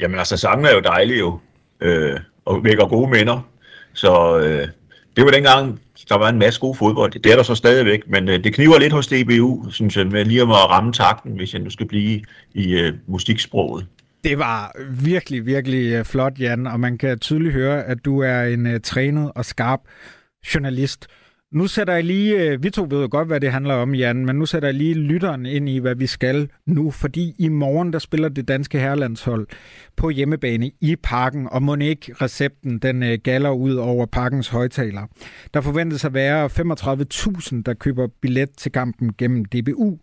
Jamen altså, sangen er jo dejlig jo, øh, og vækker gode minder. Så øh, det var dengang, der var en masse god fodbold. Det er der så stadigvæk, men øh, det kniver lidt hos DBU, synes jeg, med lige at ramme takten, hvis jeg nu skal blive i øh, musiksproget. Det var virkelig, virkelig øh, flot, Jan, og man kan tydeligt høre, at du er en uh, trænet og skarp journalist. Nu sætter jeg lige, øh, vi to ved jo godt, hvad det handler om, Jan, men nu sætter jeg lige lytteren ind i, hvad vi skal nu, fordi i morgen, der spiller det danske herrelandshold på hjemmebane i parken, og må ikke recepten, den øh, galler ud over parkens højtaler. Der forventes at være 35.000, der køber billet til kampen gennem DBU.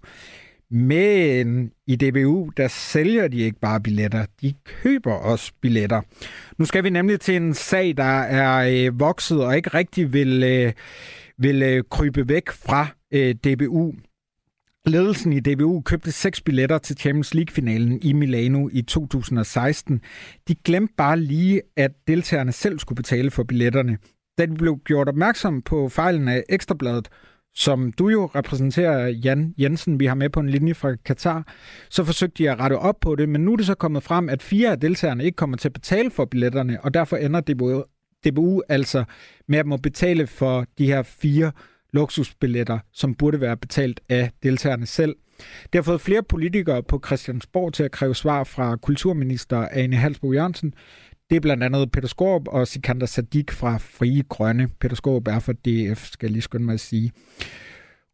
Men i DBU, der sælger de ikke bare billetter, de køber også billetter. Nu skal vi nemlig til en sag, der er øh, vokset og ikke rigtig vil... Øh, vil øh, krybe væk fra øh, DBU. Ledelsen i DBU købte seks billetter til Champions League-finalen i Milano i 2016. De glemte bare lige, at deltagerne selv skulle betale for billetterne. Da de blev gjort opmærksom på fejlen af Ekstrabladet, som du jo repræsenterer, Jan Jensen, vi har med på en linje fra Katar, så forsøgte de at rette op på det, men nu er det så kommet frem, at fire af deltagerne ikke kommer til at betale for billetterne, og derfor ender DBU, altså med at må betale for de her fire luksusbilletter, som burde være betalt af deltagerne selv. Det har fået flere politikere på Christiansborg til at kræve svar fra kulturminister Ane Halsbo Jørgensen. Det er blandt andet Peter Skorp og Sikander Sadik fra Frie Grønne. Peter Skorp er for DF, skal jeg lige skynde mig at sige.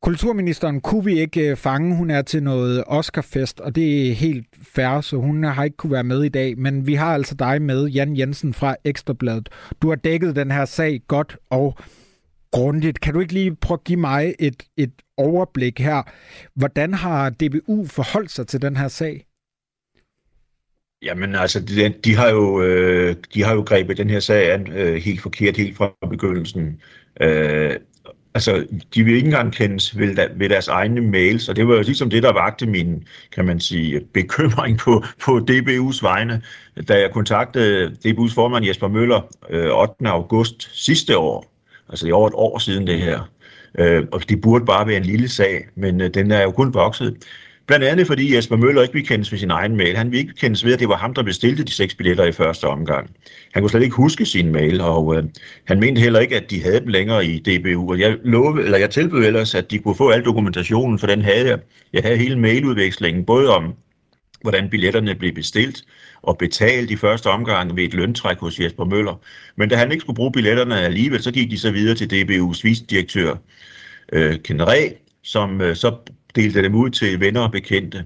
Kulturministeren kunne vi ikke øh, fange. Hun er til noget Oscarfest, og det er helt fair, så hun har ikke kunne være med i dag. Men vi har altså dig med, Jan Jensen fra Ekstrabladet. Du har dækket den her sag godt og grundigt. Kan du ikke lige prøve at give mig et, et overblik her? Hvordan har DBU forholdt sig til den her sag? Jamen altså, de, de, har jo, øh, de har jo grebet den her sag an øh, helt forkert, helt fra begyndelsen. Øh, altså, de vil ikke engang kendes ved, ved deres egne mails, og det var jo ligesom det, der vagte min, kan man sige, bekymring på, på DBU's vegne, da jeg kontaktede DBU's formand Jesper Møller øh, 8. august sidste år, altså i over et år siden det her, øh, og det burde bare være en lille sag, men øh, den er jo kun vokset. Blandt andet fordi Jesper Møller ikke vil kendes ved sin egen mail. Han vil ikke kendes ved, at det var ham, der bestilte de seks billetter i første omgang. Han kunne slet ikke huske sin mail, og øh, han mente heller ikke, at de havde dem længere i DBU. Og jeg, lovede, eller jeg tilbød ellers, at de kunne få al dokumentationen, for den havde jeg. Jeg havde hele mailudvekslingen, både om, hvordan billetterne blev bestilt og betalt i første omgang ved et løntræk hos Jesper Møller. Men da han ikke skulle bruge billetterne alligevel, så gik de så videre til DBU's vicedirektør øh, Ken Ræ, som øh, så delte dem ud til venner og bekendte.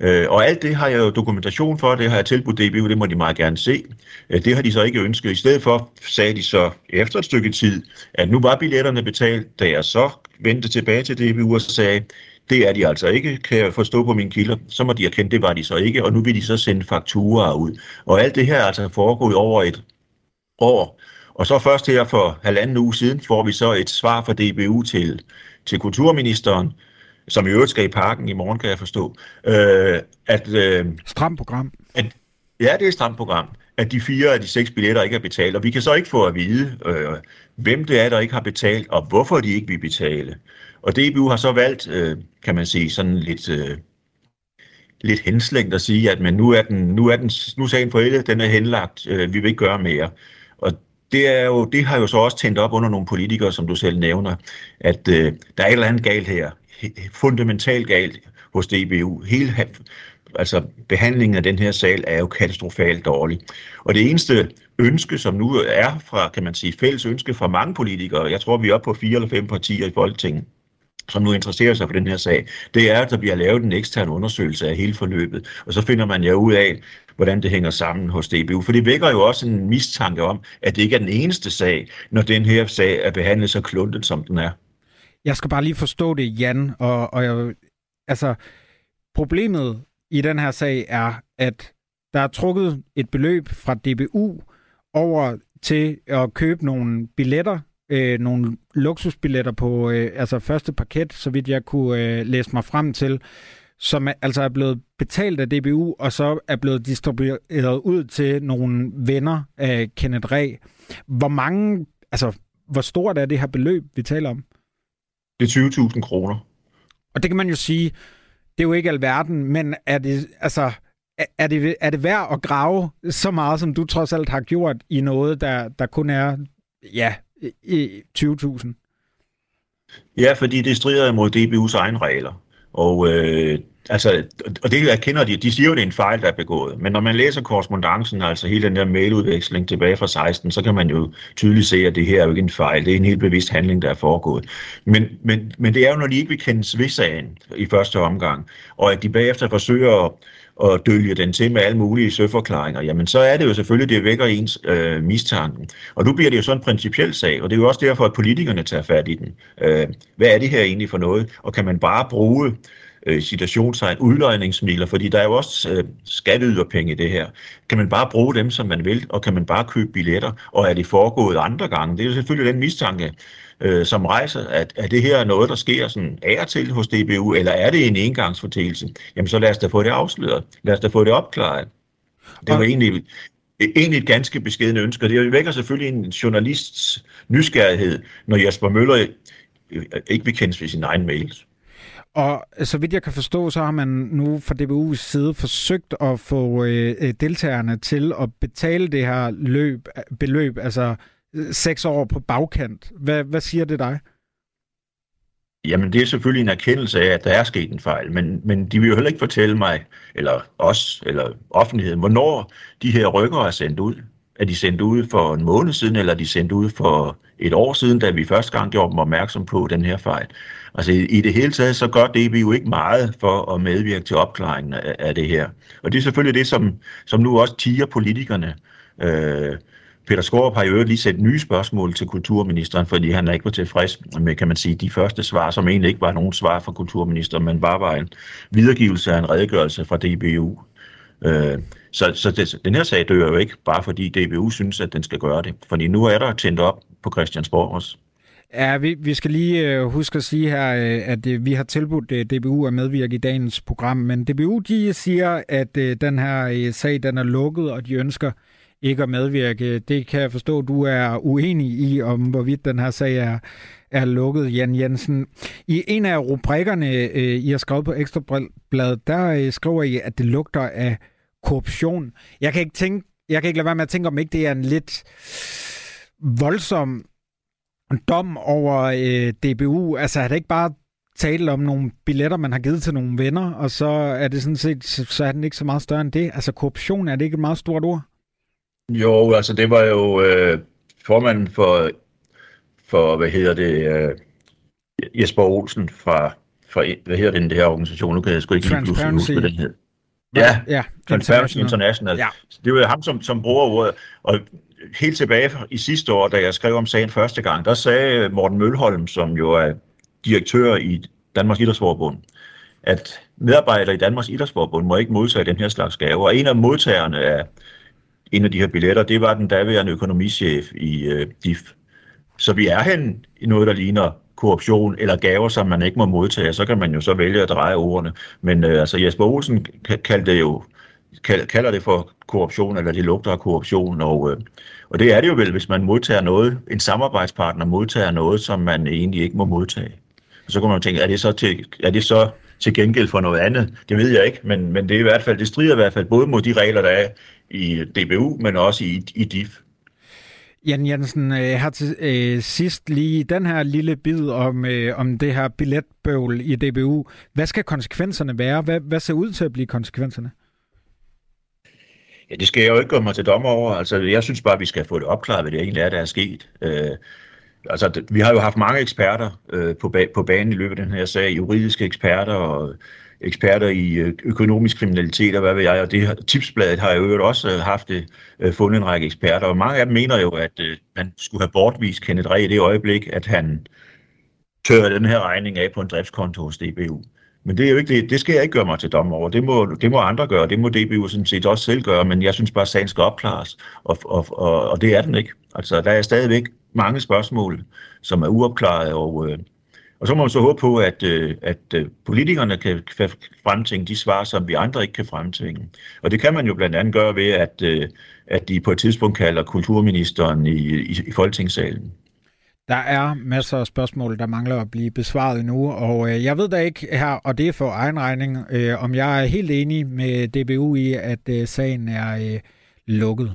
Øh, og alt det har jeg jo dokumentation for, det har jeg tilbudt DBU, det må de meget gerne se. Øh, det har de så ikke ønsket. I stedet for sagde de så efter et stykke tid, at nu var billetterne betalt, da jeg så vendte tilbage til DBU og sagde, det er de altså ikke, kan jeg forstå på mine kilder. Så må de erkende, det var de så ikke, og nu vil de så sende fakturer ud. Og alt det her er altså foregået over et år. Og så først her for halvanden uge siden får vi så et svar fra DBU til, til kulturministeren, som i øvrigt skal i parken i morgen, kan jeg forstå. Øh, at, øh, stramt program. At, ja, det er et stramt program. at de fire af de seks billetter ikke er betalt, og vi kan så ikke få at vide, øh, hvem det er, der ikke har betalt, og hvorfor de ikke vil betale. Og DBU har så valgt, øh, kan man sige, sådan lidt, øh, lidt henslængt at sige, at men nu er, den, nu er, den, nu er sagen forældet, den er henlagt, øh, vi vil ikke gøre mere. Og det, er jo, det har jo så også tændt op under nogle politikere, som du selv nævner, at øh, der er et eller andet galt her, fundamentalt galt hos DBU. Hele, altså behandlingen af den her sal er jo katastrofalt dårlig. Og det eneste ønske, som nu er fra, kan man sige, fælles ønske fra mange politikere, jeg tror, vi er oppe på fire eller fem partier i Folketinget, som nu interesserer sig for den her sag, det er, at der bliver lavet en ekstern undersøgelse af hele forløbet. Og så finder man jo ud af, hvordan det hænger sammen hos DBU. For det vækker jo også en mistanke om, at det ikke er den eneste sag, når den her sag er behandlet så kluntet, som den er. Jeg skal bare lige forstå det, Jan. Og, og jeg, altså, problemet i den her sag er, at der er trukket et beløb fra DBU over til at købe nogle billetter øh, nogle luksusbilletter på øh, altså første paket, så vidt jeg kunne øh, læse mig frem til, som er, altså er blevet betalt af DBU, og så er blevet distribueret ud til nogle venner af Kenneth Ræ. Hvor mange, altså hvor stort er det her beløb, vi taler om? Det er 20.000 kroner. Og det kan man jo sige, det er jo ikke alverden, men er det, altså, er det, er det værd at grave så meget, som du trods alt har gjort i noget, der, der kun er ja, i 20.000? Ja, fordi det strider imod DBU's egne regler. Og, øh, altså, og det erkender de, de siger jo, at det er en fejl, der er begået. Men når man læser korrespondancen, altså hele den der mailudveksling tilbage fra 16, så kan man jo tydeligt se, at det her er jo ikke en fejl. Det er en helt bevidst handling, der er foregået. Men, men, men det er jo, når de ikke vil kendes ved sagen i første omgang, og at de bagefter forsøger at og dølge den til med alle mulige søforklaringer, jamen så er det jo selvfølgelig, det vækker ens øh, mistanken. Og nu bliver det jo sådan en principiel sag, og det er jo også derfor, at politikerne tager fat i den. Øh, hvad er det her egentlig for noget? Og kan man bare bruge øh, citationstegn, udløjningsmidler, fordi der er jo også øh, skatteyderpenge i det her. Kan man bare bruge dem, som man vil, og kan man bare købe billetter, og er det foregået andre gange? Det er jo selvfølgelig den mistanke, øh, som rejser, at er det her noget, der sker sådan af til hos DBU, eller er det en engangsfortælelse? Jamen så lad os da få det afsløret. Lad os da få det opklaret. Det var egentlig, egentlig et ganske beskeden ønske, det vækker selvfølgelig en journalists nysgerrighed, når Jesper Møller ikke vil kendes ved sin egen mails. Og så vidt jeg kan forstå, så har man nu fra DBU's side forsøgt at få øh, øh, deltagerne til at betale det her løb, beløb, altså øh, seks år på bagkant. Hvad, hvad siger det dig? Jamen, det er selvfølgelig en erkendelse af, at der er sket en fejl, men, men de vil jo heller ikke fortælle mig, eller os, eller offentligheden, hvornår de her rykker er sendt ud. Er de sendt ud for en måned siden, eller er de sendt ud for et år siden, da vi første gang gjorde dem opmærksom på den her fejl. Altså i, i det hele taget, så gør DB jo ikke meget for at medvirke til opklaringen af, af det her. Og det er selvfølgelig det, som, som nu også tiger politikerne. Øh, Peter Skorup har jo lige sendt nye spørgsmål til kulturministeren, fordi han er ikke var tilfreds med, kan man sige, de første svar, som egentlig ikke var nogen svar fra kulturministeren, men bare var en videregivelse af en redegørelse fra DBU. Øh, så så det, den her sag dør jo ikke, bare fordi DBU synes, at den skal gøre det. Fordi nu er der tændt op på Christiansborg også. Ja, vi, vi skal lige øh, huske at sige her, øh, at øh, vi har tilbudt øh, DBU at medvirke i dagens program, men DBU de siger, at øh, den her øh, sag den er lukket, og de ønsker ikke at medvirke. Det kan jeg forstå, du er uenig i, om hvorvidt den her sag er, er lukket, Jan Jensen. I en af rubrikkerne, øh, I har skrevet på Ekstrabladet, der øh, skriver I, at det lugter af korruption. Jeg kan ikke tænke, jeg kan ikke lade være med at tænke, om ikke det er en lidt voldsom dom over øh, DBU. Altså er det ikke bare tale om nogle billetter, man har givet til nogle venner, og så er det sådan set, så er den ikke så meget større end det. Altså korruption, er det ikke et meget stort ord? Jo, altså det var jo øh, formanden for, for, hvad hedder det, øh, Jesper Olsen fra, fra, hvad hedder den, det her organisation, nu kan jeg sgu ikke lige pludselig huske, hvad den hed. Ja, ja Transparency International. International. Ja. Det var ham, som, som bruger ordet, og helt tilbage i sidste år, da jeg skrev om sagen første gang, der sagde Morten Mølholm, som jo er direktør i Danmarks Idrætsforbund, at medarbejdere i Danmarks Idrætsforbund må ikke modtage den her slags gaver. Og en af modtagerne af en af de her billetter, det var den daværende økonomichef i øh, DIF. Så vi er hen i noget, der ligner korruption eller gaver, som man ikke må modtage, så kan man jo så vælge at dreje ordene. Men øh, altså Jesper Olsen kaldte det jo kalder det for korruption, eller det lugter af korruption, og, øh, og det er det jo vel, hvis man modtager noget, en samarbejdspartner modtager noget, som man egentlig ikke må modtage. Og så kan man tænke, er det så til, er det så til gengæld for noget andet? Det ved jeg ikke, men, men det, er i hvert fald, det strider i hvert fald både mod de regler, der er i DBU, men også i, i DIF. Jan Jensen, øh, her til øh, sidst lige den her lille bid om, øh, om det her billetbøvl i DBU. Hvad skal konsekvenserne være? Hvad, hvad ser ud til at blive konsekvenserne? Ja, det skal jeg jo ikke gøre mig til dommer over. Altså, jeg synes bare, at vi skal få det opklaret, hvad det egentlig er, der er sket. Øh, altså, vi har jo haft mange eksperter øh, på, ba- på banen i løbet af den her sag. Juridiske eksperter og eksperter i øh, økonomisk kriminalitet og hvad ved jeg. Og det, tipsbladet har jo også øh, haft det, fundet en række eksperter. Og mange af dem mener jo, at øh, man skulle have bortvist Kenneth Reh i det øjeblik, at han tørrede den her regning af på en driftskonto hos DBU. Men det er jo ikke det. Det skal jeg ikke gøre mig til dommer over. Det må, det må andre gøre. Det må DBU sådan set også selv gøre. Men jeg synes bare, at sagen skal opklares. Og, og, og, og det er den ikke. Altså, der er stadigvæk mange spørgsmål, som er uopklaret. Og, øh, og så må man så håbe på, at, øh, at øh, politikerne kan fremtvinge de svar, som vi andre ikke kan fremtvinge. Og det kan man jo blandt andet gøre ved, at, øh, at de på et tidspunkt kalder kulturministeren i, i, i Folketingssalen. Der er masser af spørgsmål, der mangler at blive besvaret nu, og øh, jeg ved da ikke her, og det er for egen regning, øh, om jeg er helt enig med DBU i, at øh, sagen er øh, lukket.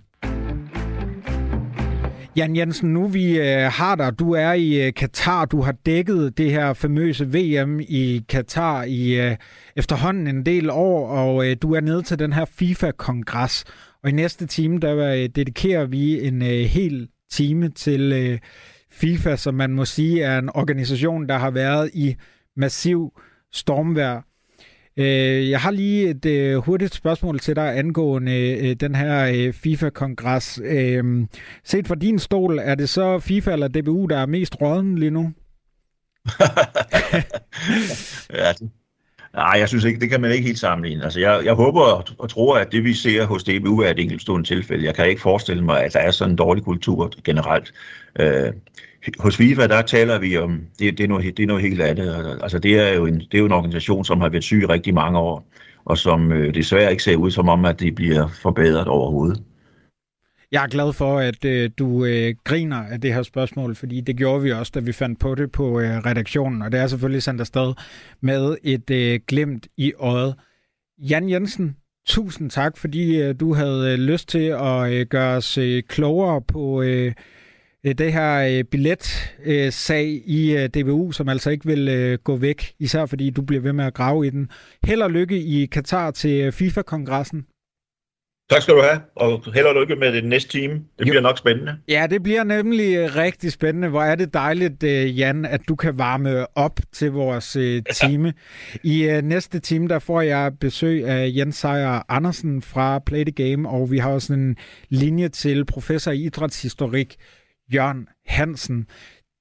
Jan Jensen, nu vi øh, har dig, du er i øh, Katar, du har dækket det her famøse VM i Katar i øh, efterhånden en del år, og øh, du er nede til den her FIFA-kongres. Og i næste time, der øh, dedikerer vi en øh, hel time til øh, FIFA, som man må sige er en organisation, der har været i massiv stormvær. Øh, jeg har lige et øh, hurtigt spørgsmål til dig angående øh, den her FIFA-kongres. Set fra din stol, er det så FIFA eller DBU, der er mest råden lige nu? ja, Nej, jeg synes ikke, det kan man ikke helt sammenligne. Altså, jeg, jeg håber og tror, at det vi ser hos DBU er et enkeltstående tilfælde. Jeg kan ikke forestille mig, at der er sådan en dårlig kultur generelt. Øh, hos FIFA, der taler vi om, det, det, er, noget, det er noget helt andet. Altså, det er, jo en, det er jo en organisation, som har været syg i rigtig mange år, og som øh, desværre ikke ser ud som om, at det bliver forbedret overhovedet. Jeg er glad for, at øh, du øh, griner af det her spørgsmål, fordi det gjorde vi også, da vi fandt på det på øh, redaktionen, og det er selvfølgelig sendt afsted med et øh, glimt i øjet. Jan Jensen, tusind tak, fordi øh, du havde øh, lyst til at øh, gøre os øh, klogere på øh, øh det her øh, billetsag øh, i øh, DBU, som altså ikke vil øh, gå væk, især fordi du bliver ved med at grave i den. Held og lykke i Katar til øh, FIFA-kongressen. Tak skal du have, og held og lykke med det næste time. Det jo. bliver nok spændende. Ja, det bliver nemlig øh, rigtig spændende. Hvor er det dejligt, øh, Jan, at du kan varme op til vores øh, time. I næste time, der får jeg besøg af Jens Sejer Andersen fra Play the Game, og vi har også en linje til professor i idrætshistorik, Jørgen Hansen.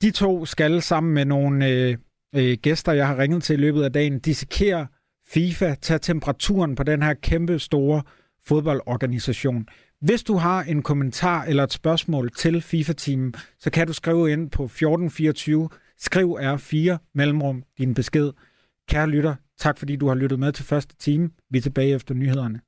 De to skal sammen med nogle øh, øh, gæster, jeg har ringet til i løbet af dagen, dissekere FIFA, tage temperaturen på den her kæmpe store fodboldorganisation. Hvis du har en kommentar eller et spørgsmål til FIFA-teamen, så kan du skrive ind på 1424. Skriv R4 mellemrum din besked. Kære lytter, tak fordi du har lyttet med til første time. Vi er tilbage efter nyhederne.